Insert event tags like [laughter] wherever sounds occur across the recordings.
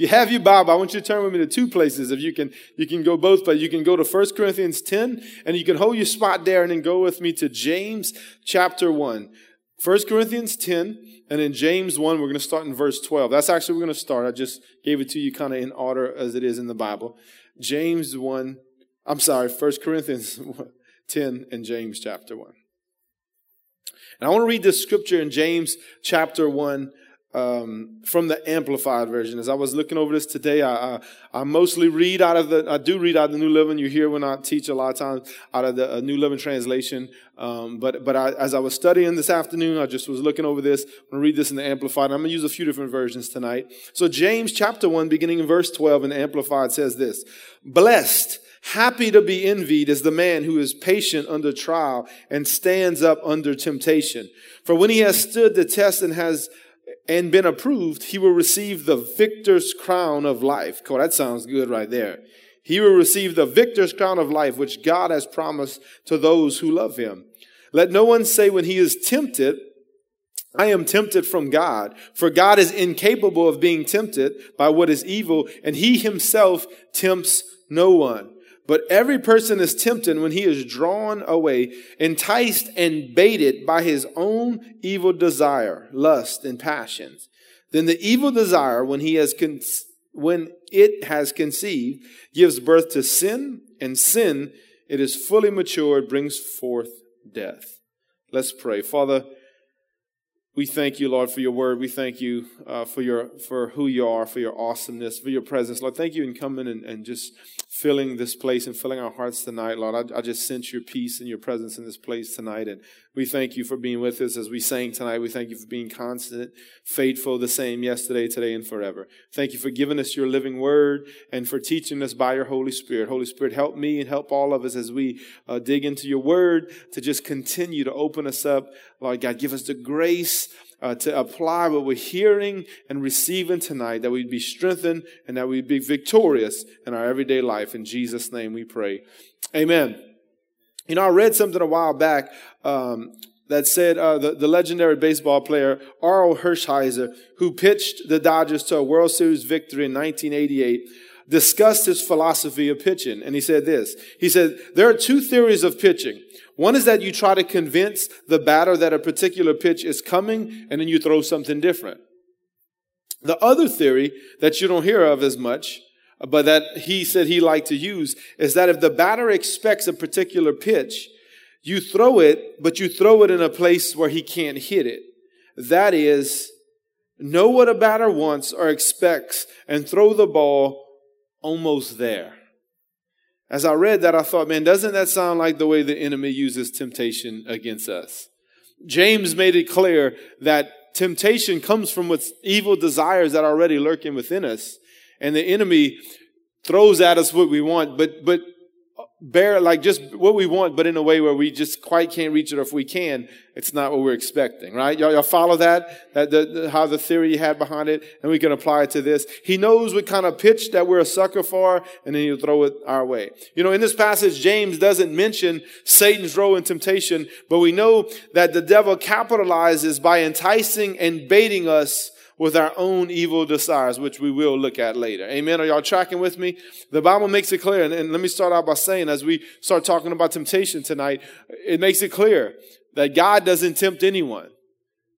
If you have your Bible, I want you to turn with me to two places. If you can, you can go both places. You can go to 1 Corinthians 10 and you can hold your spot there and then go with me to James chapter 1. 1 Corinthians 10 and in James 1, we're going to start in verse 12. That's actually we're going to start. I just gave it to you kind of in order as it is in the Bible. James 1, I'm sorry, 1 Corinthians [laughs] 10 and James chapter 1. And I want to read this scripture in James chapter 1 um, from the Amplified version. As I was looking over this today, I, I, I, mostly read out of the, I do read out of the New Living. You hear when I teach a lot of times out of the uh, New Living Translation. Um, but but I, as I was studying this afternoon, I just was looking over this. I'm going to read this in the Amplified. I'm going to use a few different versions tonight. So James chapter 1, beginning in verse 12 in the Amplified says this, Blessed Happy to be envied is the man who is patient under trial and stands up under temptation. For when he has stood the test and has and been approved, he will receive the victor's crown of life. Cool, that sounds good right there. He will receive the victor's crown of life, which God has promised to those who love him. Let no one say when he is tempted, I am tempted from God, for God is incapable of being tempted by what is evil, and he himself tempts no one. But every person is tempted when he is drawn away, enticed and baited by his own evil desire, lust, and passions. Then the evil desire, when he has con- when it has conceived, gives birth to sin, and sin, it is fully matured, brings forth death. Let's pray. Father, we thank you, Lord, for your word. We thank you uh, for your for who you are, for your awesomeness, for your presence. Lord, thank you in coming and, and just filling this place and filling our hearts tonight, Lord. I, I, just sense your peace and your presence in this place tonight. And we thank you for being with us as we sang tonight. We thank you for being constant, faithful, the same yesterday, today, and forever. Thank you for giving us your living word and for teaching us by your Holy Spirit. Holy Spirit, help me and help all of us as we uh, dig into your word to just continue to open us up. Lord God, give us the grace uh, to apply what we're hearing and receiving tonight, that we'd be strengthened and that we'd be victorious in our everyday life. In Jesus' name we pray. Amen. You know, I read something a while back um, that said uh, the, the legendary baseball player Orel Hershiser, who pitched the Dodgers to a World Series victory in 1988, discussed his philosophy of pitching. And he said this He said, There are two theories of pitching. One is that you try to convince the batter that a particular pitch is coming and then you throw something different. The other theory that you don't hear of as much, but that he said he liked to use, is that if the batter expects a particular pitch, you throw it, but you throw it in a place where he can't hit it. That is, know what a batter wants or expects and throw the ball almost there. As I read that, I thought, man, doesn't that sound like the way the enemy uses temptation against us? James made it clear that temptation comes from what's evil desires that are already lurking within us. And the enemy throws at us what we want, but, but bear like just what we want, but in a way where we just quite can't reach it, or if we can, it's not what we're expecting, right? Y'all, y'all follow that? That the, the, how the theory you had behind it, and we can apply it to this. He knows what kind of pitch that we're a sucker for, and then he'll throw it our way. You know, in this passage, James doesn't mention Satan's role in temptation, but we know that the devil capitalizes by enticing and baiting us with our own evil desires, which we will look at later. Amen. Are y'all tracking with me? The Bible makes it clear. And, and let me start out by saying, as we start talking about temptation tonight, it makes it clear that God doesn't tempt anyone.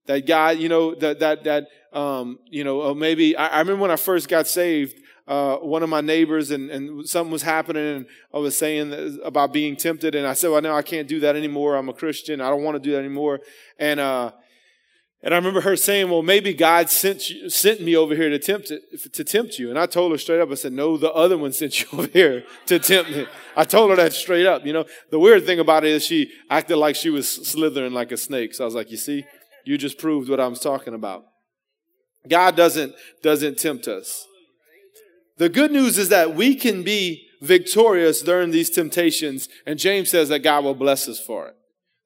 That God, you know, that, that, that, um, you know, uh, maybe I, I remember when I first got saved, uh, one of my neighbors and, and something was happening and I was saying about being tempted and I said, well, no, I can't do that anymore. I'm a Christian. I don't want to do that anymore. And, uh, and I remember her saying, well, maybe God sent you, sent me over here to tempt it, to tempt you. And I told her straight up, I said, no, the other one sent you [laughs] over here to tempt me. I told her that straight up. You know, the weird thing about it is she acted like she was slithering like a snake. So I was like, you see, you just proved what I was talking about. God doesn't, doesn't tempt us. The good news is that we can be victorious during these temptations. And James says that God will bless us for it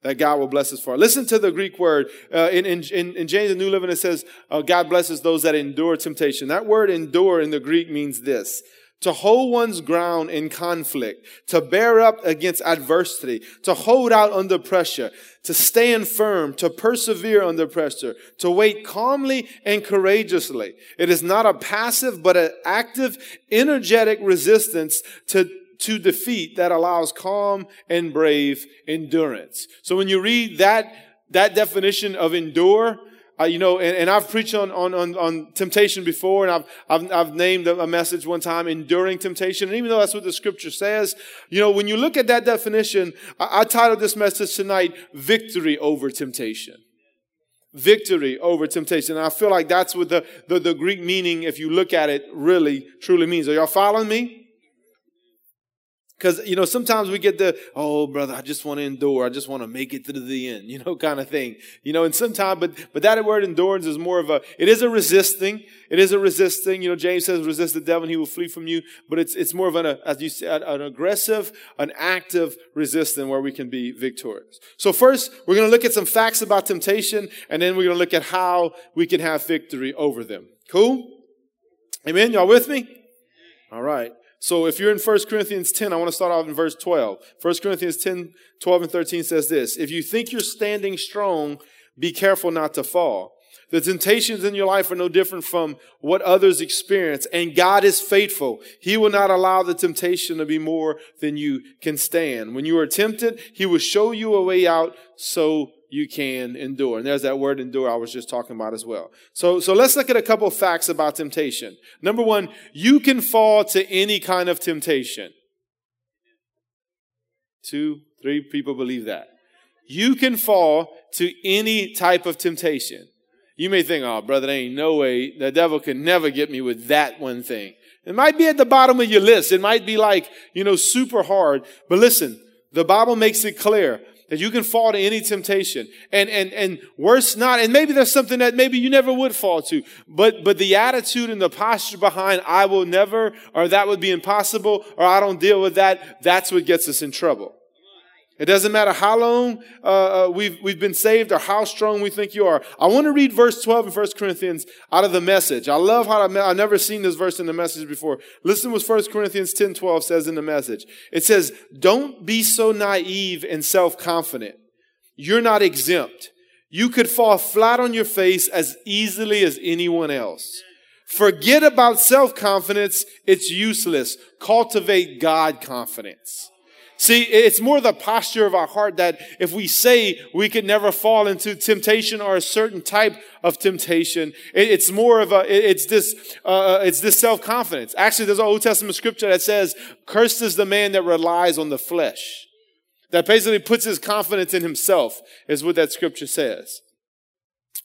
that God will bless us for. Listen to the Greek word. Uh, in, in, in, James, the New Living, it says, uh, God blesses those that endure temptation. That word endure in the Greek means this to hold one's ground in conflict, to bear up against adversity, to hold out under pressure, to stand firm, to persevere under pressure, to wait calmly and courageously. It is not a passive, but an active, energetic resistance to to defeat that allows calm and brave endurance. So when you read that, that definition of endure, uh, you know, and, and, I've preached on, on, on, on, temptation before, and I've, I've, I've named a message one time, enduring temptation. And even though that's what the scripture says, you know, when you look at that definition, I, I titled this message tonight, Victory Over Temptation. Victory over temptation. And I feel like that's what the, the, the Greek meaning, if you look at it, really, truly means. Are y'all following me? Because, you know, sometimes we get the, oh, brother, I just want to endure. I just want to make it to the end, [laughs] you know, kind of thing. You know, and sometimes, but, but that word endurance is more of a, it is a resisting. It is a resisting. You know, James says, resist the devil and he will flee from you. But it's, it's more of an, as you said, an aggressive, an active resistance where we can be victorious. So first, we're going to look at some facts about temptation and then we're going to look at how we can have victory over them. Cool? Amen. Y'all with me? All right. So if you're in 1 Corinthians 10, I want to start off in verse 12. 1 Corinthians 10, 12 and 13 says this. If you think you're standing strong, be careful not to fall. The temptations in your life are no different from what others experience, and God is faithful. He will not allow the temptation to be more than you can stand. When you are tempted, He will show you a way out so you can endure. And there's that word endure I was just talking about as well. So, so let's look at a couple facts about temptation. Number one, you can fall to any kind of temptation. Two, three people believe that. You can fall to any type of temptation. You may think, oh, brother, there ain't no way the devil can never get me with that one thing. It might be at the bottom of your list. It might be like, you know, super hard. But listen, the Bible makes it clear that you can fall to any temptation. And and and worse not and maybe there's something that maybe you never would fall to but but the attitude and the posture behind i will never or that would be impossible or i don't deal with that that's what gets us in trouble it doesn't matter how long uh, uh, we've, we've been saved or how strong we think you are. I want to read verse 12 in 1 Corinthians out of the message. I love how I, I've never seen this verse in the message before. Listen what 1 Corinthians 10 12 says in the message. It says, Don't be so naive and self confident. You're not exempt. You could fall flat on your face as easily as anyone else. Forget about self confidence. It's useless. Cultivate God confidence. See, it's more the posture of our heart that if we say we could never fall into temptation or a certain type of temptation, it's more of a, it's this, uh, it's this self-confidence. Actually, there's an Old Testament scripture that says, cursed is the man that relies on the flesh. That basically puts his confidence in himself, is what that scripture says.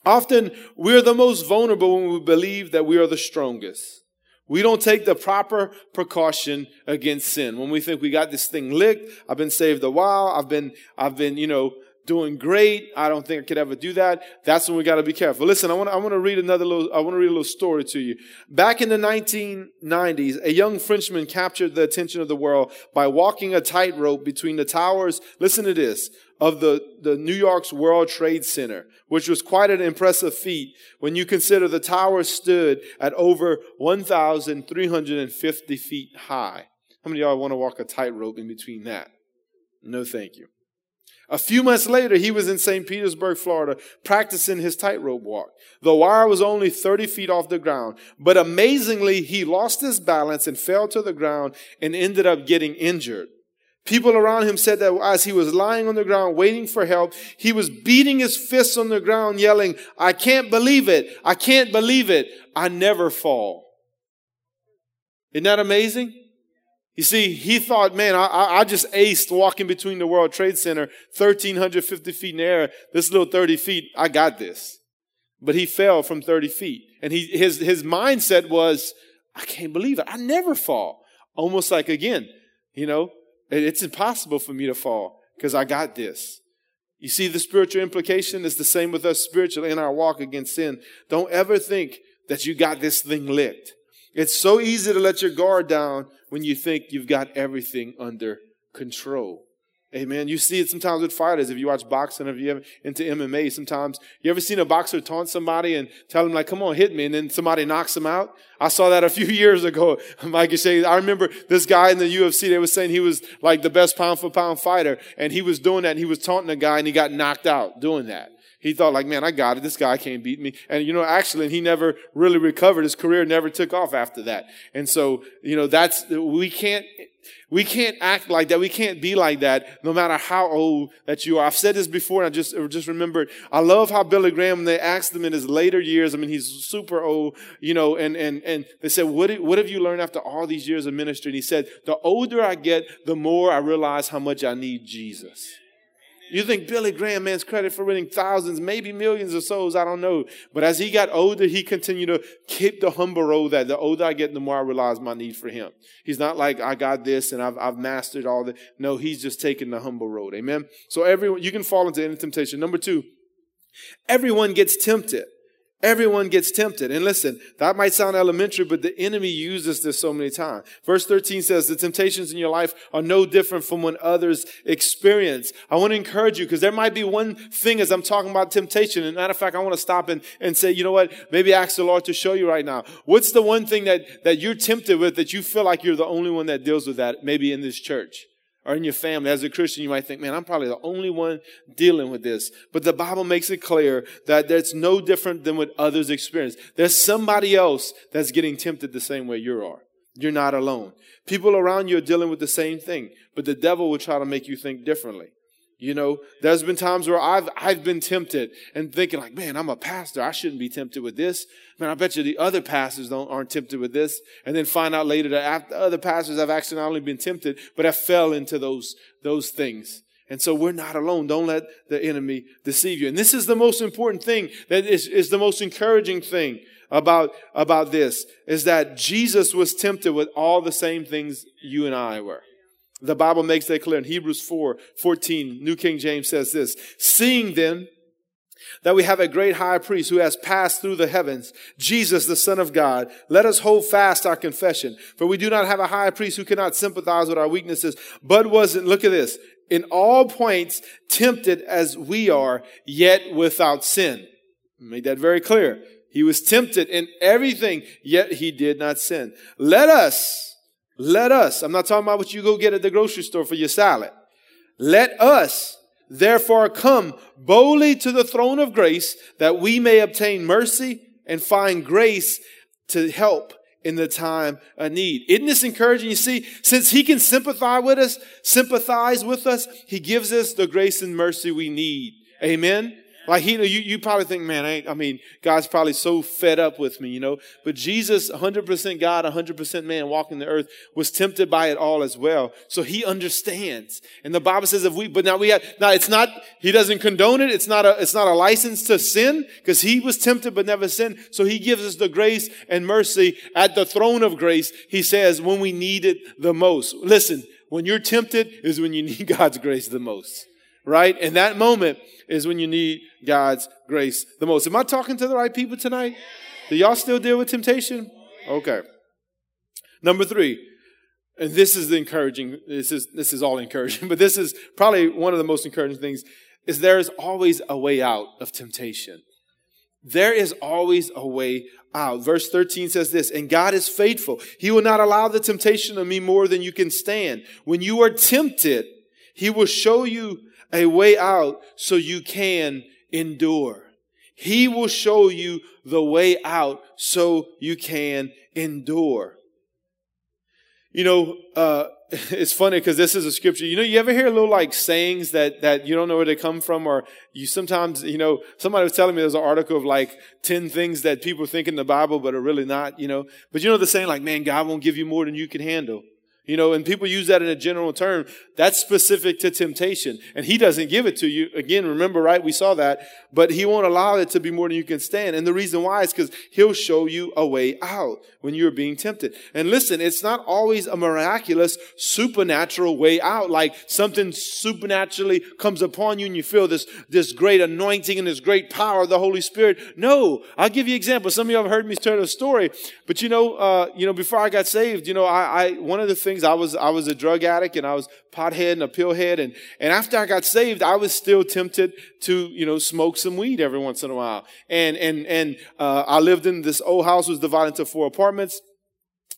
Often, we're the most vulnerable when we believe that we are the strongest. We don't take the proper precaution against sin. When we think we got this thing licked, I've been saved a while, I've been, I've been, you know, doing great. I don't think I could ever do that. That's when we got to be careful. Listen, I want I want to read another little, I want to read a little story to you. Back in the 1990s, a young Frenchman captured the attention of the world by walking a tightrope between the towers. Listen to this of the, the New York's World Trade Center, which was quite an impressive feat when you consider the tower stood at over 1,350 feet high. How many of y'all want to walk a tightrope in between that? No, thank you. A few months later, he was in St. Petersburg, Florida, practicing his tightrope walk. The wire was only 30 feet off the ground, but amazingly, he lost his balance and fell to the ground and ended up getting injured. People around him said that as he was lying on the ground waiting for help, he was beating his fists on the ground, yelling, I can't believe it. I can't believe it. I never fall. Isn't that amazing? You see, he thought, man, I, I just aced walking between the World Trade Center, 1,350 feet in the air. This little 30 feet, I got this. But he fell from 30 feet. And he, his, his mindset was, I can't believe it. I never fall. Almost like, again, you know, it's impossible for me to fall because I got this. You see, the spiritual implication is the same with us spiritually in our walk against sin. Don't ever think that you got this thing licked. It's so easy to let your guard down when you think you've got everything under control. Amen. You see it sometimes with fighters. If you watch boxing, if you ever into MMA, sometimes you ever seen a boxer taunt somebody and tell him like, "Come on, hit me," and then somebody knocks him out. I saw that a few [laughs] years ago. Mike saying, I remember this guy in the UFC. They was saying he was like the best pound for pound fighter, and he was doing that. He was taunting a guy, and he got knocked out doing that. He thought like, man, I got it. This guy can't beat me. And you know, actually, he never really recovered. His career never took off after that. And so, you know, that's, we can't, we can't act like that. We can't be like that no matter how old that you are. I've said this before and I just, just remembered. I love how Billy Graham, they asked him in his later years, I mean, he's super old, you know, and, and, and they said, what, what have you learned after all these years of ministry? And he said, the older I get, the more I realize how much I need Jesus. You think Billy Graham man's credit for winning thousands, maybe millions of souls, I don't know. But as he got older, he continued to keep the humble road that the older I get, the more I realize my need for him. He's not like, I got this and I've, I've mastered all the, no, he's just taking the humble road. Amen. So everyone, you can fall into any temptation. Number two, everyone gets tempted. Everyone gets tempted. And listen, that might sound elementary, but the enemy uses this so many times. Verse 13 says the temptations in your life are no different from when others experience. I want to encourage you because there might be one thing as I'm talking about temptation. And matter of fact, I want to stop and, and say, you know what? Maybe ask the Lord to show you right now. What's the one thing that, that you're tempted with that you feel like you're the only one that deals with that maybe in this church? Or in your family. As a Christian, you might think, man, I'm probably the only one dealing with this. But the Bible makes it clear that that's no different than what others experience. There's somebody else that's getting tempted the same way you are. You're not alone. People around you are dealing with the same thing, but the devil will try to make you think differently. You know, there's been times where I've, I've been tempted and thinking like, man, I'm a pastor. I shouldn't be tempted with this. Man, I bet you the other pastors don't, aren't tempted with this. And then find out later that other pastors have actually not only been tempted, but have fell into those, those things. And so we're not alone. Don't let the enemy deceive you. And this is the most important thing that is, is the most encouraging thing about, about this is that Jesus was tempted with all the same things you and I were. The Bible makes that clear in Hebrews 4 14. New King James says this Seeing then that we have a great high priest who has passed through the heavens, Jesus, the Son of God, let us hold fast our confession. For we do not have a high priest who cannot sympathize with our weaknesses, but was, look at this, in all points tempted as we are, yet without sin. Made that very clear. He was tempted in everything, yet he did not sin. Let us, let us, I'm not talking about what you go get at the grocery store for your salad. Let us therefore come boldly to the throne of grace that we may obtain mercy and find grace to help in the time of need. Isn't this encouraging? You see, since he can sympathize with us, sympathize with us, he gives us the grace and mercy we need. Amen. Like he, you, you probably think, man, I, I, mean, God's probably so fed up with me, you know. But Jesus, 100% God, 100% man, walking the earth, was tempted by it all as well. So he understands. And the Bible says, if we, but now we have, now it's not, he doesn't condone it. It's not a, it's not a license to sin because he was tempted but never sinned. So he gives us the grace and mercy at the throne of grace. He says, when we need it the most. Listen, when you're tempted is when you need [laughs] God's grace the most right? And that moment is when you need God's grace the most. Am I talking to the right people tonight? Do y'all still deal with temptation? Okay. Number three, and this is the encouraging, this is, this is all encouraging, [laughs] but this is probably one of the most encouraging things, is there is always a way out of temptation. There is always a way out. Verse 13 says this, and God is faithful. He will not allow the temptation of me more than you can stand. When you are tempted, He will show you a way out so you can endure. He will show you the way out so you can endure. You know, uh, [laughs] it's funny because this is a scripture. You know, you ever hear little like sayings that, that you don't know where they come from, or you sometimes, you know, somebody was telling me there's an article of like 10 things that people think in the Bible, but are really not, you know. But you know the saying like, man, God won't give you more than you can handle. You know, and people use that in a general term. That's specific to temptation. And he doesn't give it to you. Again, remember, right? We saw that. But he won't allow it to be more than you can stand. And the reason why is because he'll show you a way out when you're being tempted. And listen, it's not always a miraculous, supernatural way out. Like something supernaturally comes upon you and you feel this, this great anointing and this great power of the Holy Spirit. No. I'll give you an example. Some of you have heard me tell a story. But you know, uh, you know, before I got saved, you know, I, I one of the things things. I was I was a drug addict and I was pothead and a pillhead. And and after I got saved, I was still tempted to you know smoke some weed every once in a while. And and and uh, I lived in this old house was divided into four apartments.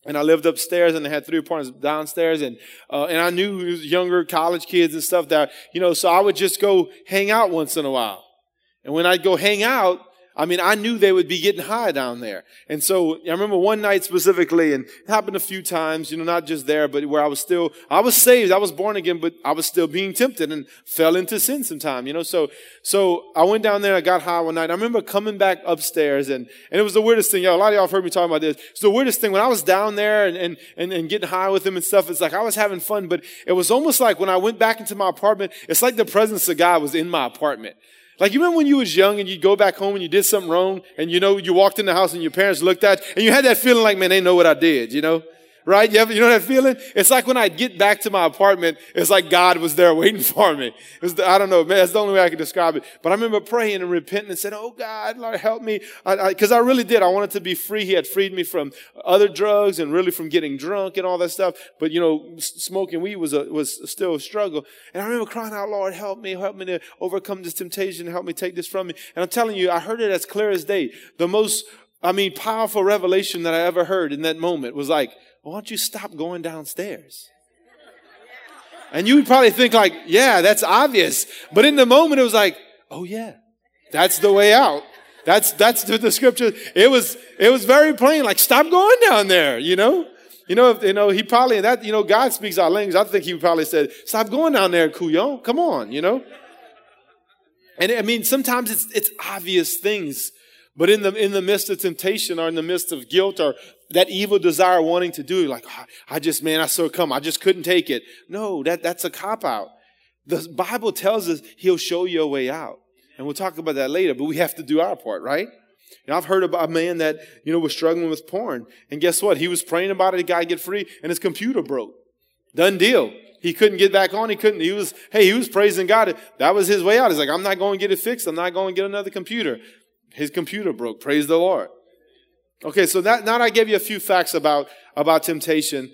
And I lived upstairs and they had three apartments downstairs and, uh, and I knew younger college kids and stuff that, you know, so I would just go hang out once in a while. And when I'd go hang out, I mean, I knew they would be getting high down there. And so I remember one night specifically, and it happened a few times, you know, not just there, but where I was still, I was saved, I was born again, but I was still being tempted and fell into sin sometime, you know. So, so I went down there, I got high one night. I remember coming back upstairs, and, and it was the weirdest thing. A lot of y'all have heard me talking about this. It's the weirdest thing. When I was down there and, and, and, and getting high with them and stuff, it's like I was having fun, but it was almost like when I went back into my apartment, it's like the presence of God was in my apartment. Like you remember when you was young and you'd go back home and you did something wrong and you know you walked in the house and your parents looked at you and you had that feeling like, man, they know what I did, you know? Right? You, ever, you know that feeling? It's like when I get back to my apartment, it's like God was there [laughs] waiting for me. The, I don't know, man, that's the only way I can describe it. But I remember praying and repenting and said, oh God, Lord, help me. Because I, I, I, really did. I wanted to be free. He had freed me from other drugs and really from getting drunk and all that stuff. But, you know, smoking weed was, a, was still a struggle. And I remember crying out, Lord, help me, help me to overcome this temptation, help me take this from me. And I'm telling you, I heard it as clear as day. The most I mean, powerful revelation that I ever heard in that moment was like, why don't you stop going downstairs? And you would probably think like, yeah, that's obvious. But in the moment, it was like, oh yeah, that's the way out. That's, that's the, the scripture. It was, it was very plain. Like, stop going down there, you know? You know, if, you know, he probably, that, you know, God speaks our language. I think he probably said, stop going down there, Couillon. Come on, you know? And I mean, sometimes it's, it's obvious things but in the, in the midst of temptation or in the midst of guilt or that evil desire wanting to do, like, oh, I just, man, I saw come. I just couldn't take it. No, that, that's a cop out. The Bible tells us he'll show you a way out. And we'll talk about that later, but we have to do our part, right? You know, I've heard about a man that, you know, was struggling with porn. And guess what? He was praying about it, the guy get free, and his computer broke. Done deal. He couldn't get back on. He couldn't. He was, hey, he was praising God. That was his way out. He's like, I'm not going to get it fixed. I'm not going to get another computer. His computer broke. Praise the Lord. Okay, so that, now I gave you a few facts about, about temptation.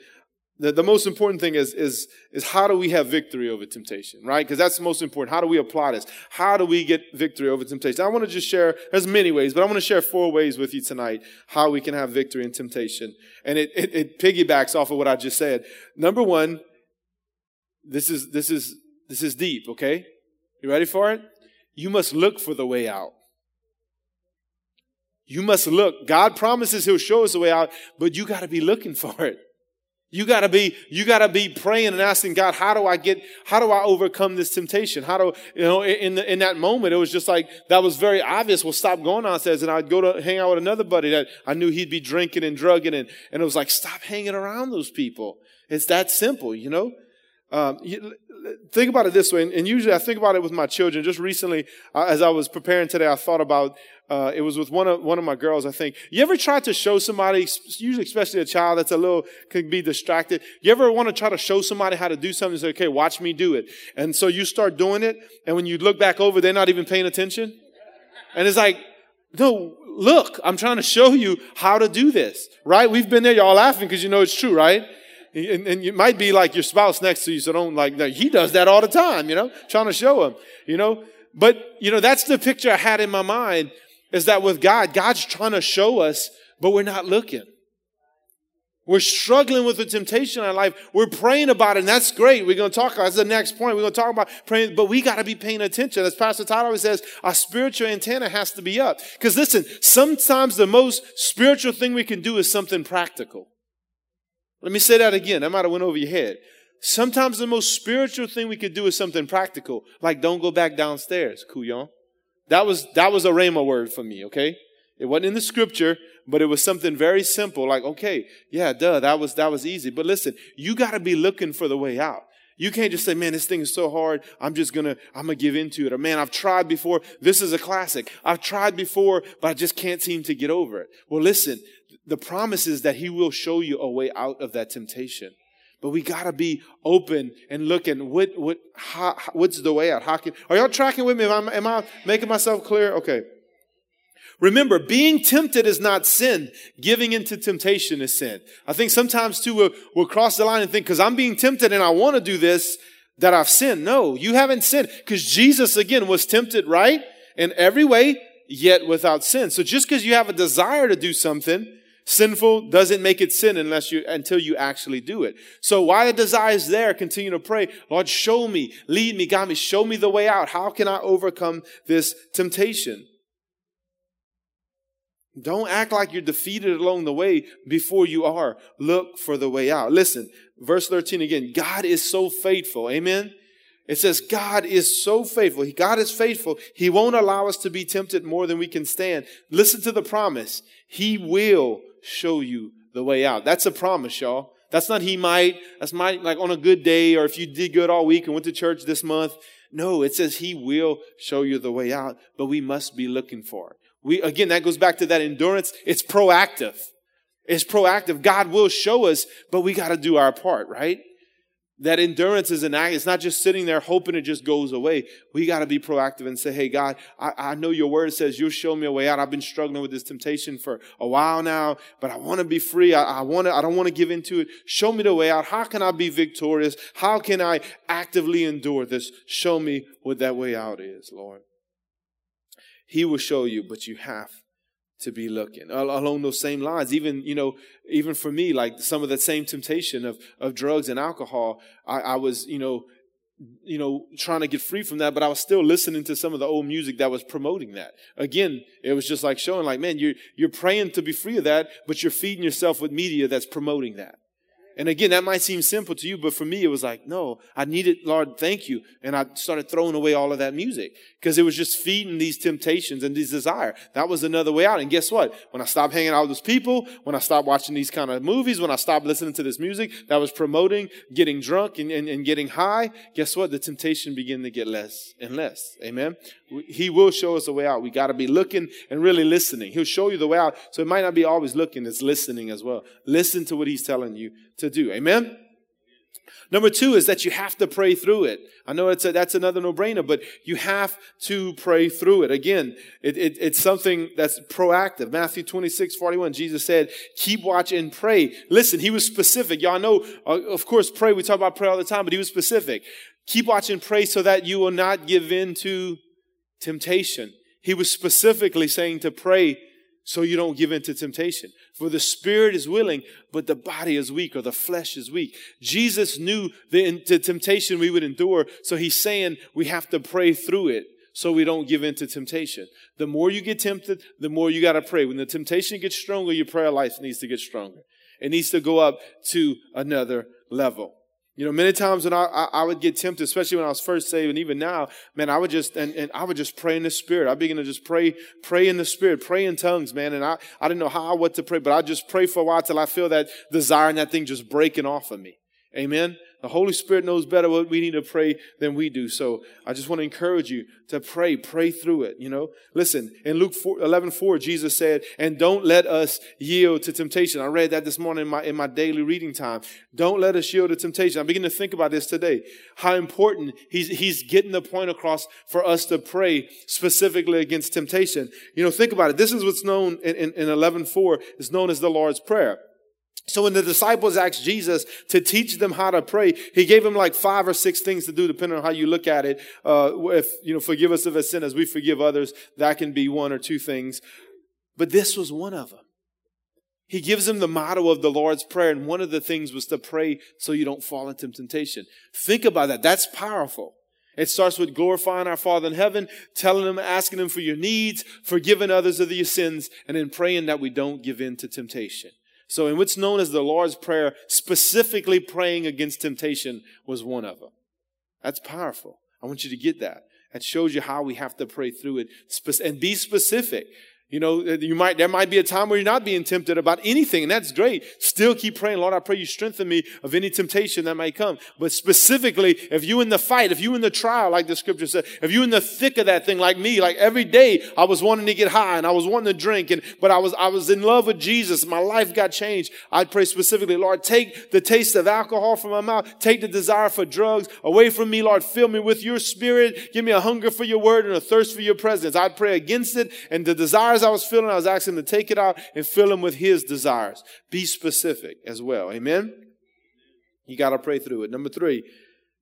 The, the most important thing is, is, is how do we have victory over temptation, right? Because that's the most important. How do we apply this? How do we get victory over temptation? I want to just share, there's many ways, but I want to share four ways with you tonight how we can have victory in temptation. And it, it, it piggybacks off of what I just said. Number one, this is, this is, this is deep, okay? You ready for it? You must look for the way out. You must look. God promises He'll show us the way out, but you got to be looking for it. You gotta be, you gotta be praying and asking God, how do I get, how do I overcome this temptation? How do, you know, in the, in that moment, it was just like, that was very obvious. Well, stop going on, says, And I'd go to hang out with another buddy that I knew he'd be drinking and drugging. And, and it was like, stop hanging around those people. It's that simple, you know? Um, think about it this way, and, usually I think about it with my children. Just recently, uh, as I was preparing today, I thought about uh, it was with one of one of my girls. I think you ever try to show somebody, usually especially a child that's a little could be distracted. You ever want to try to show somebody how to do something? Say, okay, watch me do it, and so you start doing it, and when you look back over, they're not even paying attention, and it's like, no, look, I'm trying to show you how to do this, right? We've been there, y'all laughing because you know it's true, right? And, and you might be like your spouse next to you, so don't like, that. he does that all the time, you know, trying to show him, you know. But, you know, that's the picture I had in my mind is that with God, God's trying to show us, but we're not looking. We're struggling with the temptation in our life. We're praying about it, and that's great. We're going to talk, about that's the next point. We're going to talk about praying, but we got to be paying attention. As Pastor Todd always says, our spiritual antenna has to be up. Because listen, sometimes the most spiritual thing we can do is something practical. Let me say that again. That might have went over your head. Sometimes the most spiritual thing we could do is something practical, like don't go back downstairs, couillon. That was that was a rhema word for me, okay? It wasn't in the scripture, but it was something very simple, like, okay, yeah, duh, that was that was easy. But listen, you gotta be looking for the way out. You can't just say, man, this thing is so hard. I'm just gonna, I'm gonna give into it. Or man, I've tried before. This is a classic. I've tried before, but I just can't seem to get over it. Well, listen, the promise is that he will show you a way out of that temptation. But we gotta be open and looking. What, what, how, what's the way out? How can, are y'all tracking with me? Am I, am I making myself clear? Okay. Remember, being tempted is not sin. Giving into temptation is sin. I think sometimes too we'll, we'll cross the line and think, because I'm being tempted and I want to do this, that I've sinned. No, you haven't sinned. Because Jesus, again, was tempted, right? In every way, yet without sin. So just because you have a desire to do something, sinful doesn't make it sin unless you until you actually do it. So while the desire is there, continue to pray, Lord, show me, lead me, guide me, show me the way out. How can I overcome this temptation? Don't act like you're defeated along the way before you are. Look for the way out. Listen, verse 13 again. God is so faithful. Amen. It says God is so faithful. God is faithful. He won't allow us to be tempted more than we can stand. Listen to the promise. He will show you the way out. That's a promise, y'all. That's not he might. That's might like on a good day or if you did good all week and went to church this month. No, it says he will show you the way out, but we must be looking for it. We, again, that goes back to that endurance. It's proactive. It's proactive. God will show us, but we got to do our part, right? That endurance is an act. It's not just sitting there hoping it just goes away. We got to be proactive and say, Hey, God, I, I know your word says you'll show me a way out. I've been struggling with this temptation for a while now, but I want to be free. I, I want to, I don't want to give into it. Show me the way out. How can I be victorious? How can I actively endure this? Show me what that way out is, Lord. He will show you, but you have to be looking along those same lines. Even, you know, even for me, like some of that same temptation of, of drugs and alcohol, I, I was, you know, you know, trying to get free from that, but I was still listening to some of the old music that was promoting that. Again, it was just like showing like, man, you're, you're praying to be free of that, but you're feeding yourself with media that's promoting that. And again, that might seem simple to you, but for me, it was like, no, I needed, Lord, thank you. And I started throwing away all of that music because it was just feeding these temptations and these desire. That was another way out. And guess what? When I stopped hanging out with those people, when I stopped watching these kind of movies, when I stopped listening to this music that was promoting getting drunk and, and, and getting high, guess what? The temptation began to get less and less. Amen. He will show us a way out. We got to be looking and really listening. He'll show you the way out. So it might not be always looking, it's listening as well. Listen to what he's telling you do. Amen. Number two is that you have to pray through it. I know it's a, that's another no-brainer, but you have to pray through it. Again, it, it, it's something that's proactive. Matthew 26, 41, Jesus said, keep watch and pray. Listen, he was specific. Y'all know, uh, of course, pray. We talk about prayer all the time, but he was specific. Keep watch and pray so that you will not give in to temptation. He was specifically saying to pray so you don't give in to temptation. For the spirit is willing, but the body is weak or the flesh is weak. Jesus knew the, the temptation we would endure, so he's saying we have to pray through it so we don't give in to temptation. The more you get tempted, the more you got to pray. When the temptation gets stronger, your prayer life needs to get stronger. It needs to go up to another level. You know, many times when I, I, I, would get tempted, especially when I was first saved, and even now, man, I would just and, and I would just pray in the spirit. I begin to just pray, pray in the spirit, pray in tongues, man. And I, I didn't know how what to pray, but I just pray for a while till I feel that desire and that thing just breaking off of me. Amen. The Holy Spirit knows better what we need to pray than we do. So I just want to encourage you to pray, pray through it, you know. Listen, in Luke 4, 11, 4, Jesus said, and don't let us yield to temptation. I read that this morning in my, in my daily reading time. Don't let us yield to temptation. I'm beginning to think about this today. How important he's, he's getting the point across for us to pray specifically against temptation. You know, think about it. This is what's known in, in, in 11, 4, is known as the Lord's Prayer. So when the disciples asked Jesus to teach them how to pray, he gave them like five or six things to do, depending on how you look at it. Uh, if, you know, forgive us of our sin as we forgive others, that can be one or two things. But this was one of them. He gives them the motto of the Lord's Prayer, and one of the things was to pray so you don't fall into temptation. Think about that. That's powerful. It starts with glorifying our Father in heaven, telling Him, asking Him for your needs, forgiving others of your sins, and then praying that we don't give in to temptation. So, in what's known as the Lord's Prayer, specifically praying against temptation was one of them. That's powerful. I want you to get that. That shows you how we have to pray through it and be specific. You know, uh, you might, there might be a time where you're not being tempted about anything, and that's great. Still keep praying. Lord, I pray you strengthen me of any temptation that might come. But specifically, if you in the fight, if you in the trial, like the scripture said, if you in the thick of that thing, like me, like every day I was wanting to get high and I was wanting to drink, and, but I was, I was in love with Jesus. My life got changed. I'd pray specifically, Lord, take the taste of alcohol from my mouth. Take the desire for drugs away from me. Lord, fill me with your spirit. Give me a hunger for your word and a thirst for your presence. I'd pray against it and the desires desires I was feeling, I was asking him to take it out and fill them with his desires. Be specific as well. Amen? You got to pray through it. Number three,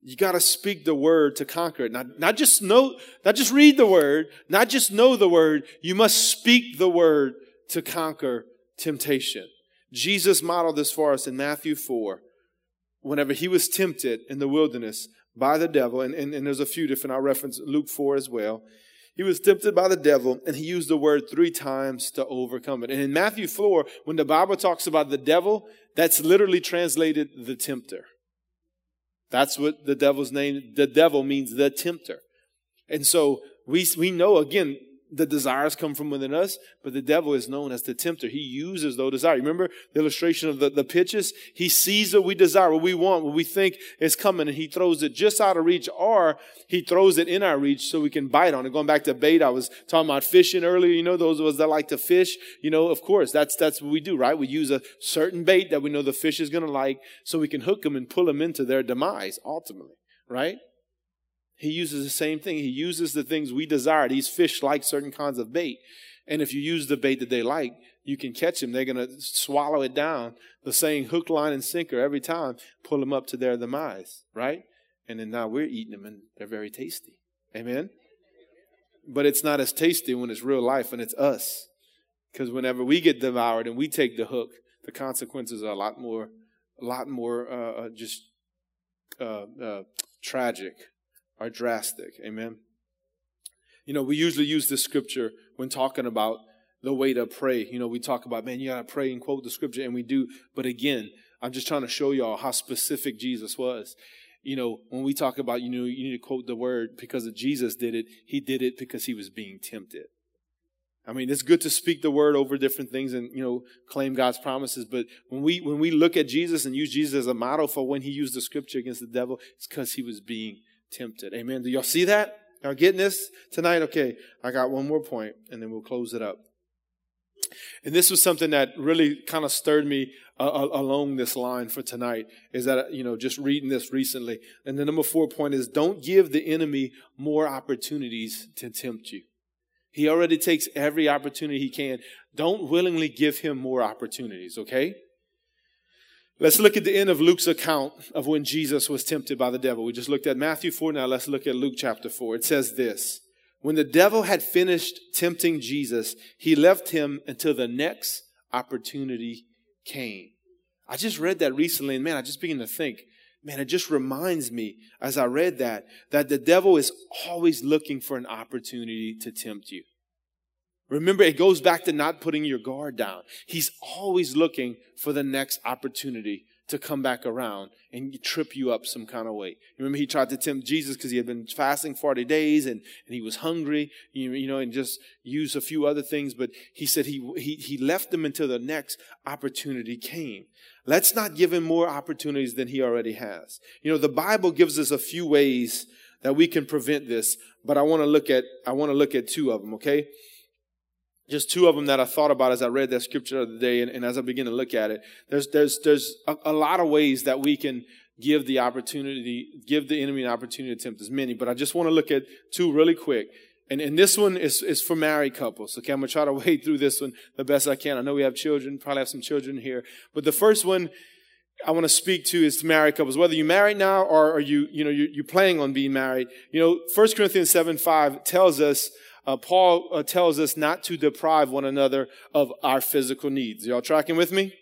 you got to speak the word to conquer it. Not, not just know, not just read the word, not just know the word. You must speak the word to conquer temptation. Jesus modeled this for us in Matthew 4. Whenever he was tempted in the wilderness by the devil, and, and, and there's a few different, I'll reference Luke 4 as well. He was tempted by the devil, and he used the word three times to overcome it. And in Matthew 4, when the Bible talks about the devil, that's literally translated the tempter. That's what the devil's name, the devil means the tempter. And so we, we know again, the desires come from within us, but the devil is known as the tempter. He uses those desires. Remember the illustration of the, the pitches? He sees what we desire, what we want, what we think is coming, and he throws it just out of reach, or he throws it in our reach so we can bite on it. Going back to bait, I was talking about fishing earlier. You know, those of us that like to fish, you know, of course, that's, that's what we do, right? We use a certain bait that we know the fish is going to like so we can hook them and pull them into their demise ultimately, right? He uses the same thing. He uses the things we desire. These fish like certain kinds of bait. And if you use the bait that they like, you can catch them. They're going to swallow it down. The same hook, line, and sinker every time, pull them up to their demise, right? And then now we're eating them and they're very tasty. Amen? But it's not as tasty when it's real life and it's us. Because whenever we get devoured and we take the hook, the consequences are a lot more, a lot more uh, uh just uh, uh, tragic are drastic. Amen. You know, we usually use this scripture when talking about the way to pray. You know, we talk about, man, you got to pray and quote the scripture, and we do. But again, I'm just trying to show y'all how specific Jesus was. You know, when we talk about, you know, you need to quote the word because Jesus did it, he did it because he was being tempted. I mean, it's good to speak the word over different things and, you know, claim God's promises. But when we, when we look at Jesus and use Jesus as a model for when he used the scripture against the devil, it's because he was being tempted. Amen. Do y'all see that? Y'all getting this tonight? Okay, I got one more point and then we'll close it up. And this was something that really kind of stirred me uh, along this line for tonight is that, you know, just reading this recently. And the number four point is don't give the enemy more opportunities to tempt you. He already takes every opportunity he can. Don't willingly give him more opportunities, okay? Let's look at the end of Luke's account of when Jesus was tempted by the devil. We just looked at Matthew 4. Now let's look at Luke chapter 4. It says this When the devil had finished tempting Jesus, he left him until the next opportunity came. I just read that recently, and man, I just began to think, man, it just reminds me as I read that, that the devil is always looking for an opportunity to tempt you. Remember, it goes back to not putting your guard down. He's always looking for the next opportunity to come back around and trip you up some kind of way. Remember, he tried to tempt Jesus because he had been fasting 40 days and, and he was hungry, you, you know, and just used a few other things. But he said he, he, he left them until the next opportunity came. Let's not give him more opportunities than he already has. You know, the Bible gives us a few ways that we can prevent this, but I want to look at, I want to look at two of them, okay? Just two of them that I thought about as I read that scripture the other day and, and as I begin to look at it. There's, there's, there's a, a, lot of ways that we can give the opportunity, give the enemy an opportunity to tempt as many, but I just want to look at two really quick. And, and this one is, is for married couples. Okay, I'm going to try to [laughs] wade through this one the best I can. I know we have children, probably have some children here. But the first one I want to speak to is to married couples. Whether you're married now or are you, you know, you're, you're planning on being married. You know, 1 Corinthians 7 5 tells us uh, Paul uh, tells us not to deprive one another of our physical needs. Y'all tracking with me?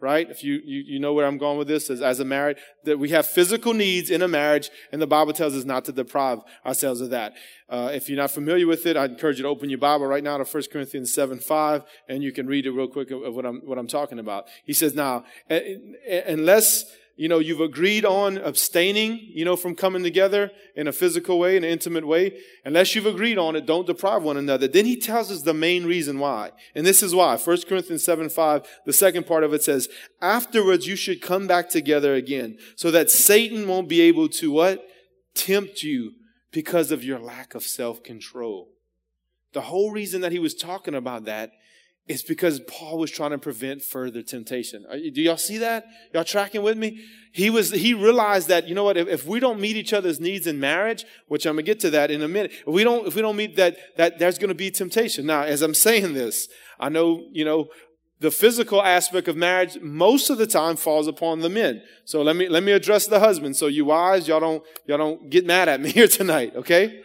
Right? If you, you, you know where I'm going with this as, as a married, that we have physical needs in a marriage, and the Bible tells us not to deprive ourselves of that. Uh, if you're not familiar with it, I encourage you to open your Bible right now to 1 Corinthians 7 5, and you can read it real quick of, what I'm, what I'm talking about. He says, now, unless you know, you've agreed on abstaining, you know, from coming together in a physical way, in an intimate way. Unless you've agreed on it, don't deprive one another. Then he tells us the main reason why. And this is why. 1 Corinthians 7 5, the second part of it says, Afterwards you should come back together again, so that Satan won't be able to what? Tempt you because of your lack of self control. The whole reason that he was talking about that is because Paul was trying to prevent further temptation. Do y'all see that? Y'all tracking with me? He was, he realized that, you know what, if, if we don't meet each other's needs in marriage, which I'm gonna get to that in a minute, if we don't, if we don't meet that, that there's gonna be temptation. Now, as I'm saying this, I know, you know, the physical aspect of marriage most of the time falls upon the men. So let me, let me address the husband. So you wives, y'all don't, y'all don't get mad at me [laughs] here tonight, okay?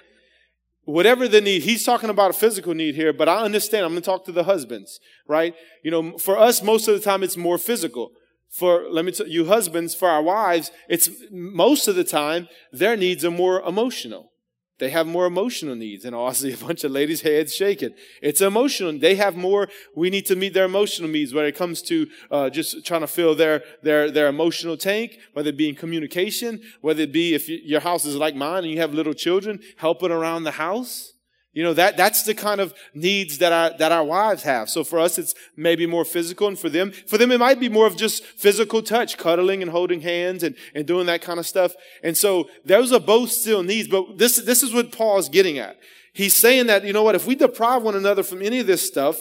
whatever the need, he's talking about a physical need here, but I understand. I'm going to talk to the husbands, right? You know, for us, most of the time, it's more physical. For, let me tell you, husbands, for our wives, it's most of the time, their needs are more emotional. They have more emotional needs. And I see [laughs] a bunch of ladies' heads shaking. It's emotional. They have more. We need to meet their emotional needs when it comes to uh, just trying to fill their, their, their emotional tank, whether it be in communication, whether it be if you, your house is like mine and you have little children, helping around the house. You know, that, that's the kind of needs that our, that our wives have. So for us, it's maybe more physical. And for them, for them, it might be more of just physical touch, cuddling and holding hands and, and doing that kind of stuff. And so those are both still needs. But this, this is what Paul's getting at. He's saying that, you know what, if we deprive one another from any of this stuff,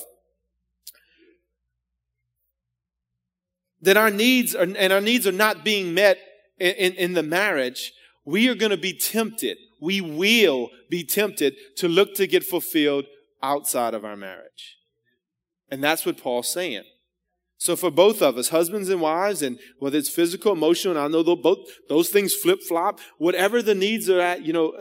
then our needs are, and our needs are not being met in, in, in the marriage, we are going to be tempted we will be tempted to look to get fulfilled outside of our marriage. And that's what Paul's saying. So for both of us, husbands and wives, and whether it's physical, emotional, and I know both those things flip flop. Whatever the needs are at, you know,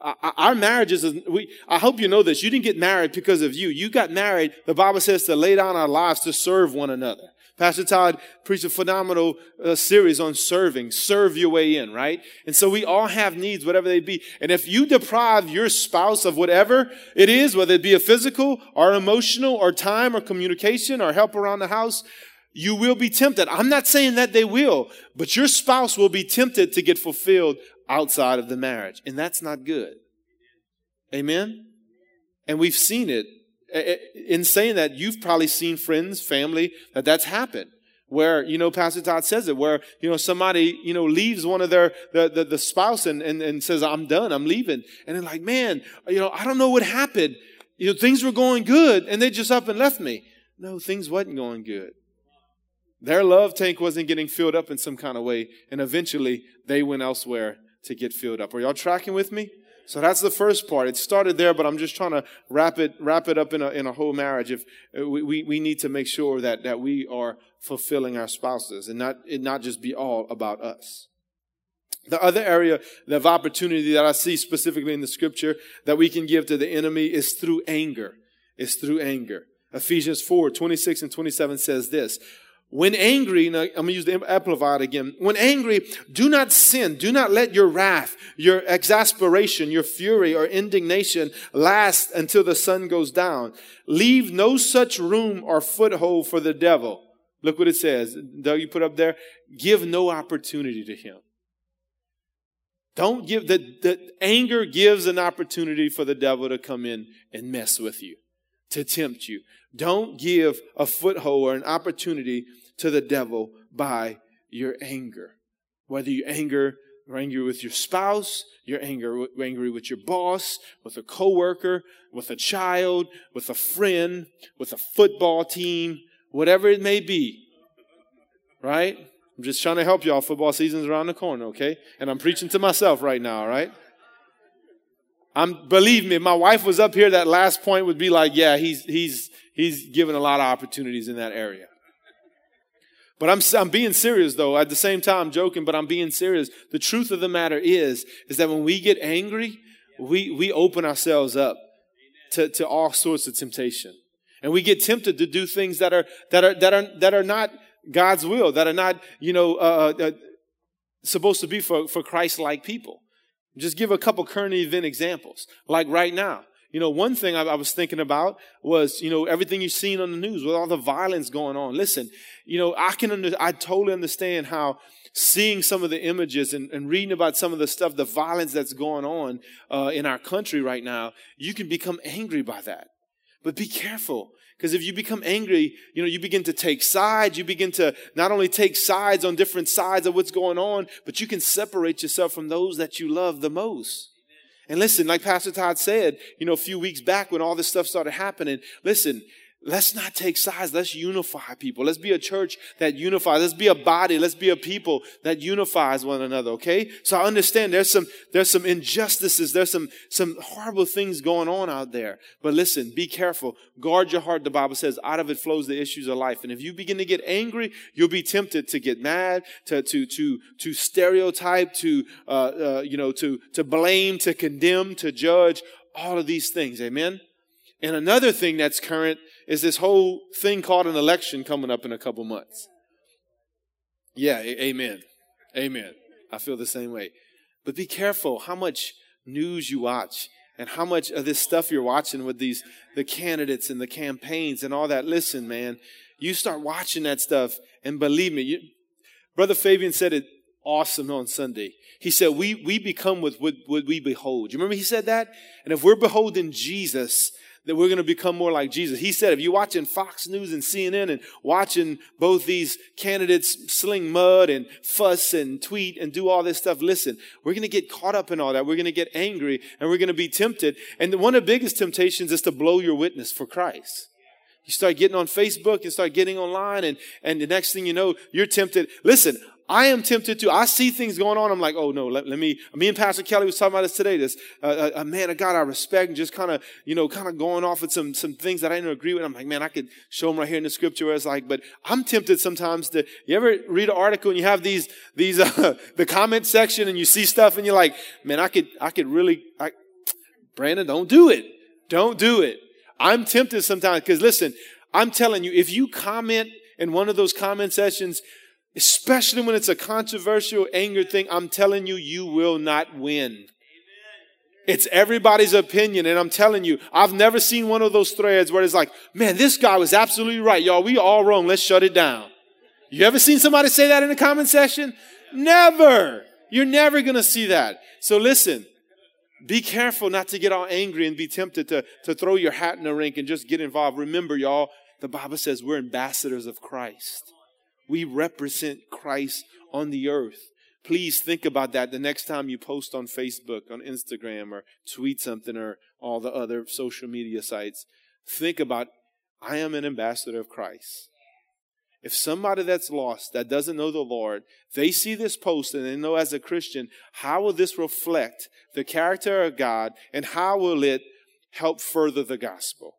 uh, our marriages. We, I hope you know this. You didn't get married because of you. You got married. The Bible says to lay down our lives to serve one another. Pastor Todd preached a phenomenal uh, series on serving. Serve your way in, right? And so we all have needs, whatever they be. And if you deprive your spouse of whatever it is, whether it be a physical or emotional or time or communication or help around the house, you will be tempted. I'm not saying that they will, but your spouse will be tempted to get fulfilled outside of the marriage. And that's not good. Amen? And we've seen it in saying that, you've probably seen friends, family, that that's happened. Where, you know, Pastor Todd says it, where, you know, somebody, you know, leaves one of their, the, the, the spouse and, and, and says, I'm done, I'm leaving. And they're like, man, you know, I don't know what happened. You know, things were going good and they just up and left me. No, things wasn't going good. Their love tank wasn't getting filled up in some kind of way. And eventually they went elsewhere to get filled up. Are y'all tracking with me? So that's the first part. It started there, but I'm just trying to wrap it, wrap it up in a, in a whole marriage. If uh, we, we, we need to make sure that, that we are fulfilling our spouses and not, it not just be all about us. The other area of opportunity that I see specifically in the scripture that we can give to the enemy is through anger. Is through anger. Ephesians 4, 26 and 27 says this. When angry, I'm going to use the amplified again. When angry, do not sin. Do not let your wrath, your exasperation, your fury or indignation last until the sun goes down. Leave no such room or foothold for the devil. Look what it says. Doug, you put up there. Give no opportunity to him. Don't give the, the anger gives an opportunity for the devil to come in and mess with you, to tempt you. Don't give a foothold or an opportunity to the devil by your anger. Whether you anger, you're angry with your spouse, you're angry, angry with your boss, with a coworker, with a child, with a friend, with a football team, whatever it may be. Right? I'm just trying to help y'all. Football season's around the corner, okay? And I'm preaching to myself right now, right? I'm believe me, if my wife was up here, that last point would be like, yeah, he's he's he's given a lot of opportunities in that area. But I'm, I'm being serious though. At the same time, I'm joking, but I'm being serious. The truth of the matter is, is that when we get angry, we, we open ourselves up to, to all sorts of temptation. And we get tempted to do things that are, that are, that are, that are not God's will, that are not, you know, uh, uh, supposed to be for, for Christ-like people. Just give a couple current event examples. Like right now, you know, one thing I, I, was thinking about was, you know, everything you've seen on the news with all the violence going on. Listen, you know, I can, under, I totally understand how seeing some of the images and, and reading about some of the stuff, the violence that's going on uh, in our country right now, you can become angry by that. But be careful. Because if you become angry, you know, you begin to take sides. You begin to not only take sides on different sides of what's going on, but you can separate yourself from those that you love the most. And listen, like Pastor Todd said, you know, a few weeks back when all this stuff started happening, listen, Let's not take sides. Let's unify people. Let's be a church that unifies. Let's be a body. Let's be a people that unifies one another. Okay. So I understand there's some, there's some injustices. There's some, some horrible things going on out there. But listen, be careful. Guard your heart. The Bible says out of it flows the issues of life. And if you begin to get angry, you'll be tempted to get mad, to, to, to, to stereotype, to, uh, uh, you know, to, to blame, to condemn, to judge, all of these things. Amen. And another thing that's current is this whole thing called an election coming up in a couple months. Yeah, a- amen. Amen. I feel the same way. But be careful how much news you watch and how much of this stuff you're watching with these the candidates and the campaigns and all that. Listen, man, you start watching that stuff and believe me, you, Brother Fabian said it awesome on Sunday. He said, we, we become with what, what we behold. You remember he said that? And if we're beholding Jesus, that we're going to become more like Jesus. He said, if you're watching Fox News and CNN and watching both these candidates sling mud and fuss and tweet and do all this stuff, listen, we're going to get caught up in all that. We're going to get angry and we're going to be tempted. And one of the biggest temptations is to blow your witness for Christ. You start getting on Facebook and start getting online and, and the next thing you know, you're tempted. Listen, I am tempted to. I see things going on. I'm like, oh no, let, let me. Me and Pastor Kelly was talking about this today. This uh, a, a man of God I respect, and just kind of, you know, kind of going off with some some things that I didn't agree with. I'm like, man, I could show him right here in the scripture where it's like, but I'm tempted sometimes to. You ever read an article and you have these these uh, [laughs] the comment section and you see stuff and you're like, man, I could I could really, I, Brandon, don't do it, don't do it. I'm tempted sometimes because listen, I'm telling you, if you comment in one of those comment sessions especially when it's a controversial anger thing, I'm telling you, you will not win. It's everybody's opinion. And I'm telling you, I've never seen one of those threads where it's like, man, this guy was absolutely right. Y'all, we all wrong. Let's shut it down. You ever seen somebody say that in the comment section? Never. You're never going to see that. So listen, be careful not to get all angry and be tempted to, to throw your hat in the ring and just get involved. Remember, y'all, the Bible says we're ambassadors of Christ. We represent Christ on the earth. Please think about that the next time you post on Facebook, on Instagram, or tweet something, or all the other social media sites. Think about, I am an ambassador of Christ. If somebody that's lost, that doesn't know the Lord, they see this post and they know as a Christian, how will this reflect the character of God and how will it help further the gospel?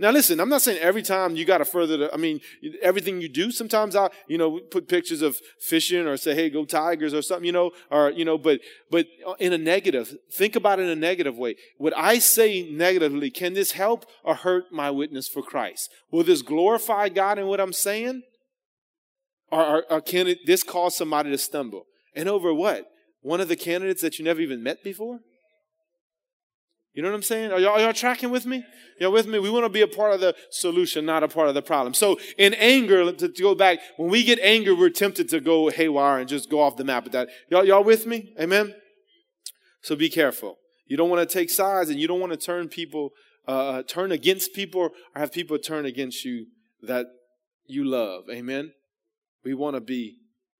Now, listen, I'm not saying every time you got to further the, I mean, everything you do, sometimes I, you know, put pictures of fishing or say, hey, go Tigers or something, you know, or, you know, but, but in a negative, think about it in a negative way. Would I say negatively, can this help or hurt my witness for Christ? Will this glorify God in what I'm saying? Or, or, or can it, this cause somebody to stumble? And over what? One of the candidates that you never even met before? You know what I'm saying? Are y'all, are y'all tracking with me? Y'all with me? We want to be a part of the solution, not a part of the problem. So in anger, to, to go back, when we get angry, we're tempted to go haywire and just go off the map with that. Y'all, y'all with me? Amen? So be careful. You don't want to take sides and you don't want to turn people, uh, uh, turn against people or have people turn against you that you love. Amen? We want to be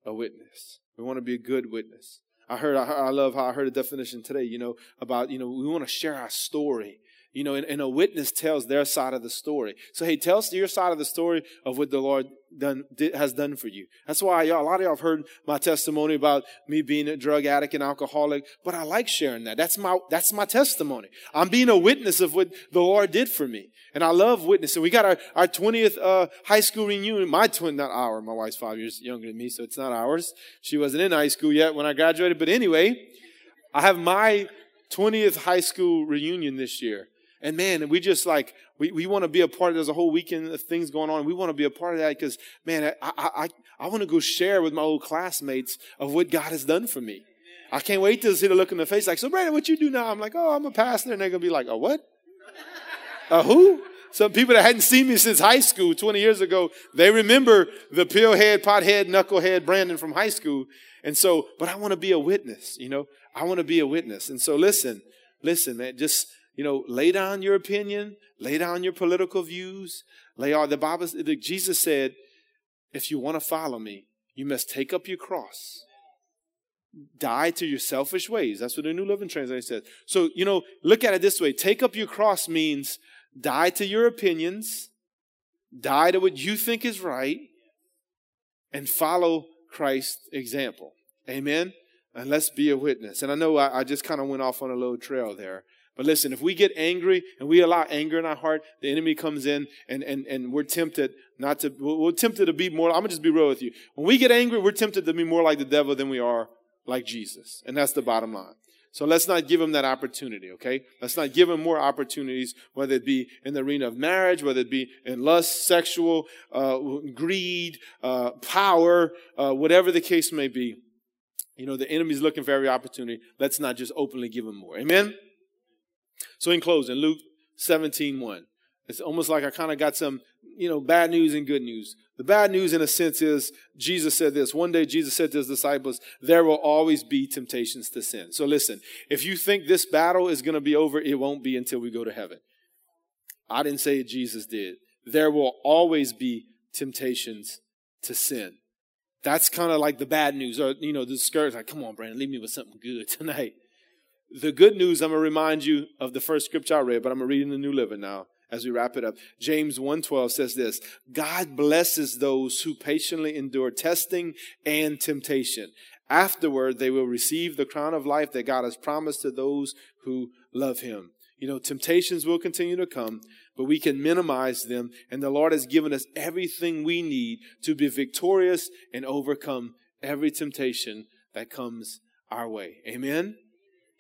a witness. We want to be a good witness. I heard, I, I love how I heard a definition today, you know, about, you know, we want to share our story you know, and, and, a witness tells their side of the story. So, hey, tell us your side of the story of what the Lord done, did, has done for you. That's why y'all, a lot of y'all have heard my testimony about me being a drug addict and alcoholic, but I like sharing that. That's my, that's my testimony. I'm being a witness of what the Lord did for me. And I love witnessing. We got our, our 20th, uh, high school reunion. My twin, not our, my wife's five years younger than me, so it's not ours. She wasn't in high school yet when I graduated. But anyway, I have my 20th high school reunion this year. And man, we just like, we, we want to be a part of, there's a whole weekend of things going on. We want to be a part of that because, man, I, I, I, want to go share with my old classmates of what God has done for me. I can't wait to see the look in the face like, so Brandon, what you do now? I'm like, oh, I'm a pastor. And they're going to be like, a what? [laughs] a who? Some people that hadn't seen me since high school 20 years ago, they remember the pillhead, pothead, knucklehead Brandon from high school. And so, but I want to be a witness, you know, I want to be a witness. And so listen, listen, man, just you know, lay down your opinion, lay down your political views, lay all the Bible. Jesus said, if you want to follow me, you must take up your cross. Die to your selfish ways. That's what the New Living Translation says. So, you know, look at it this way. Take up your cross means die to your opinions, Die to what you think is right and follow Christ's example. Amen? And let's be a witness. And I know I, I just kind of went off on a little trail there. But listen, if we get angry and we allow anger in our heart, the enemy comes in and, and, and we're tempted not to, we're tempted to be more, I'm to just be real with you. When we get angry, we're tempted to be more like the devil than we are like Jesus. And that's the bottom line. So let's not give him that opportunity, okay? Let's not give him more opportunities, whether it be in the arena of marriage, whether it be in lust, sexual, uh, greed, uh, power, uh, whatever the case may be. You know, the enemy's looking for every opportunity. Let's not just openly give him more. Amen? So in closing, Luke 17, 1. It's almost like I kind of got some, you know, bad news and good news. The bad news, in a sense, is Jesus said this. One day, Jesus said to his disciples, There will always be temptations to sin. So listen, if you think this battle is going to be over, it won't be until we go to heaven. I didn't say it, Jesus did. There will always be temptations to sin. That's kind of like the bad news, or, you know, the scourge, like, come on, Brandon, leave me with something good [laughs] tonight. The good news, I'm going to remind you of the first scripture I read, but I'm going to read in the New Living now as we wrap it up. James 1:12 says this, God blesses those who patiently endure testing and temptation. Afterward, they will receive the crown of life that God has promised to those who love him. You know, temptations will continue to come, but we can minimize them, and the Lord has given us everything we need to be victorious and overcome every temptation that comes our way. Amen.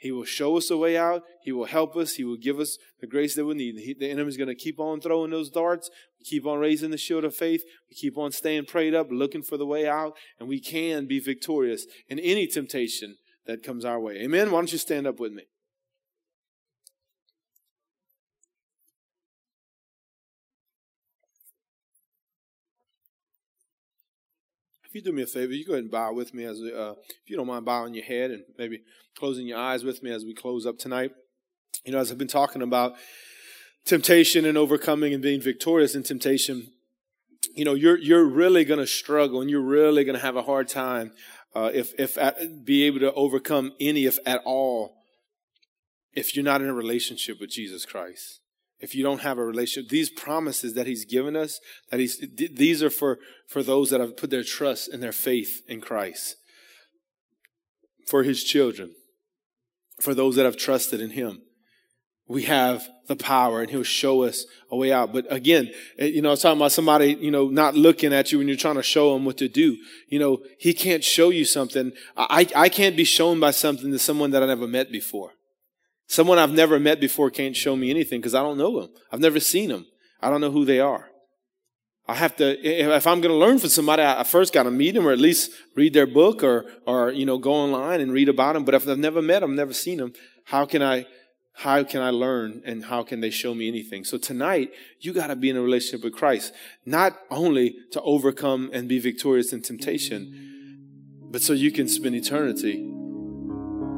He will show us a way out. He will help us. He will give us the grace that we need. He, the enemy's going to keep on throwing those darts. We keep on raising the shield of faith. We keep on staying prayed up, looking for the way out, and we can be victorious in any temptation that comes our way. Amen. Why don't you stand up with me? If you do me a favor, you go ahead and bow with me as uh, if you don't mind bowing your head and maybe closing your eyes with me as we close up tonight. You know, as I've been talking about temptation and overcoming and being victorious in temptation, you know, you're you're really going to struggle and you're really going to have a hard time uh, if if at, be able to overcome any, if at all, if you're not in a relationship with Jesus Christ if you don't have a relationship these promises that he's given us that he's these are for for those that have put their trust and their faith in christ. For his children. For those that have trusted in him. We have the power and he'll show us a way out. But again eh, you know i was talking about somebody you know not looking at you when you're trying to show him what to do. You know he can't show you something. I i can't be shown by something to someone that i never met before Someone I've never met before can't show me anything because I don't know them. I've never seen them. I don't know who they are. I have to, if I'm going to learn from somebody, I first got to meet them or at least read their book or, or, you know, go online and read about them. But if I've never met them, never seen them, how can I, how can I learn and how can they show me anything? So tonight, you got to be in a relationship with Christ, not only to overcome and be victorious in temptation, but so you can spend eternity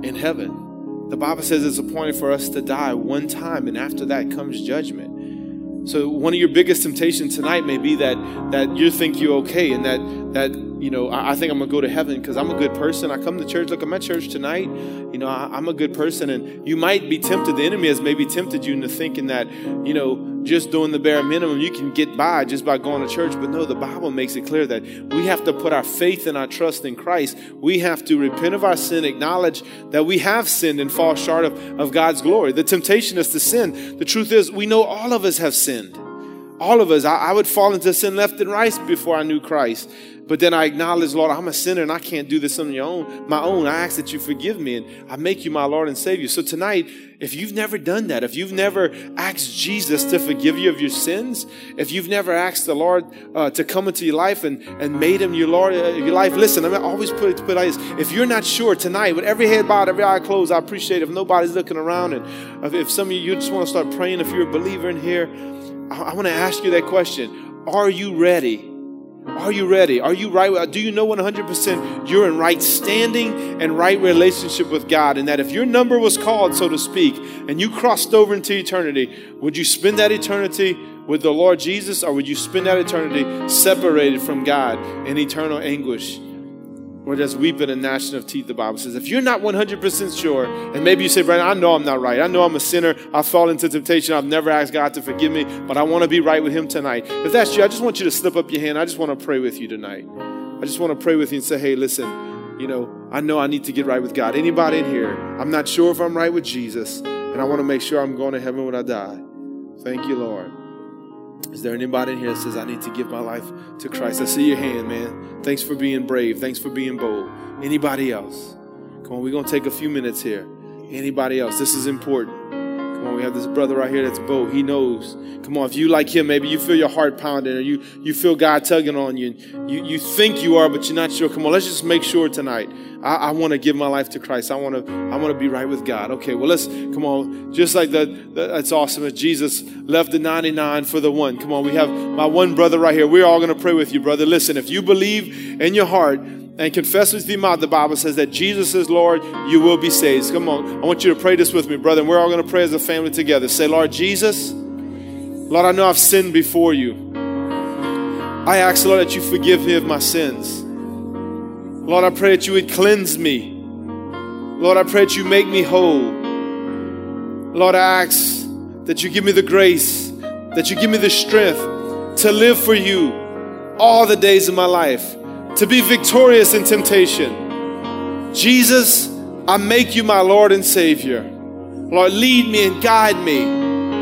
in heaven. The Bible says it's appointed for us to die one time, and after that comes judgment. So one of your biggest temptations tonight may be that that you think you're okay, and that that you know I, I think I'm gonna go to heaven because I'm a good person. I come to church. Look, I'm at church tonight. You know I, I'm a good person, and you might be tempted. The enemy has maybe tempted you into thinking that you know just doing the bare minimum, you can get by just by going to church. But no, the Bible makes it clear that we have to put our faith and our trust in Christ. We have to repent of our sin, acknowledge that we have sinned and fall short of, of God's glory. The temptation is to sin. The truth is, we know all of us have sinned. All of us. I, I would fall into sin left and right before I knew Christ. But then I acknowledge, Lord, I'm a sinner and I can't do this on your own, my own. I ask that you forgive me and I make you my Lord and Savior. So tonight, if you've never done that, if you've never asked Jesus to forgive you of your sins, if you've never asked the Lord uh, to come into your life and, and made him your Lord, uh, your life, listen, I mean, always put it, put like If you're not sure tonight, with every head bowed, every eye closed, I appreciate it. If nobody's looking around and if some of you, you just want to start praying, if you're a believer in here, I, want to ask you that question. Are you ready? Are you ready? Are you right? Do you know 100% you're in right standing and right relationship with God? And that if your number was called, so to speak, and you crossed over into eternity, would you spend that eternity with the Lord Jesus or would you spend that eternity separated from God in eternal anguish? We're just weeping and gnashing of teeth, the Bible says. If you're not 100% sure, and maybe you say, Brandon, I know I'm not right. I know I'm a sinner. I've fallen into temptation. I've never asked God to forgive me, but I want to be right with Him tonight. If that's you, I just want you to slip up your hand. I just want to pray with you tonight. I just want to pray with you and say, hey, listen, you know, I know I need to get right with God. Anybody in here, I'm not sure if I'm right with Jesus, and I want to make sure I'm going to heaven when I die. Thank you, Lord. Is there anybody in here that says, I need to give my life to Christ? I see your hand, man. Thanks for being brave. Thanks for being bold. Anybody else? Come on, we're going to take a few minutes here. Anybody else? This is important. Come on, we have this brother right here that's bold. He knows. Come on, if you like him, maybe you feel your heart pounding or you, you feel God tugging on you. And you, you think you are, but you're not sure. Come on, let's just make sure tonight. I, I want to give my life to Christ. I want to I want to be right with God. Okay, well, let's come on. Just like that, that's awesome. That Jesus left the 99 for the one. Come on, we have my one brother right here. We're all to pray with you, brother. Listen, if you believe in your heart, and confess with your mouth, the Bible says that Jesus is Lord, you will be saved. Come on, I want you to pray this with me, brother, and we're all going to pray as a family together. Say, Lord Jesus, Lord, I know I've sinned before you. I ask, Lord, that you forgive me of my sins. Lord, I pray that you would cleanse me. Lord, I pray that you make me whole. Lord, I ask that you give me the grace, that you give me the strength to live for you all the days of my life to be victorious in temptation. Jesus, I make you my Lord and Savior. Lord, lead me and guide me.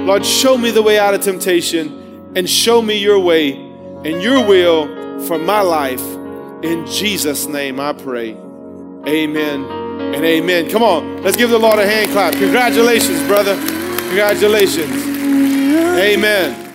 Lord, show me the way out of temptation and show me your way and your will for my life. In Jesus' name I pray. Amen and amen. Come on, let's give the Lord a hand clap. Congratulations, brother. Congratulations. Amen.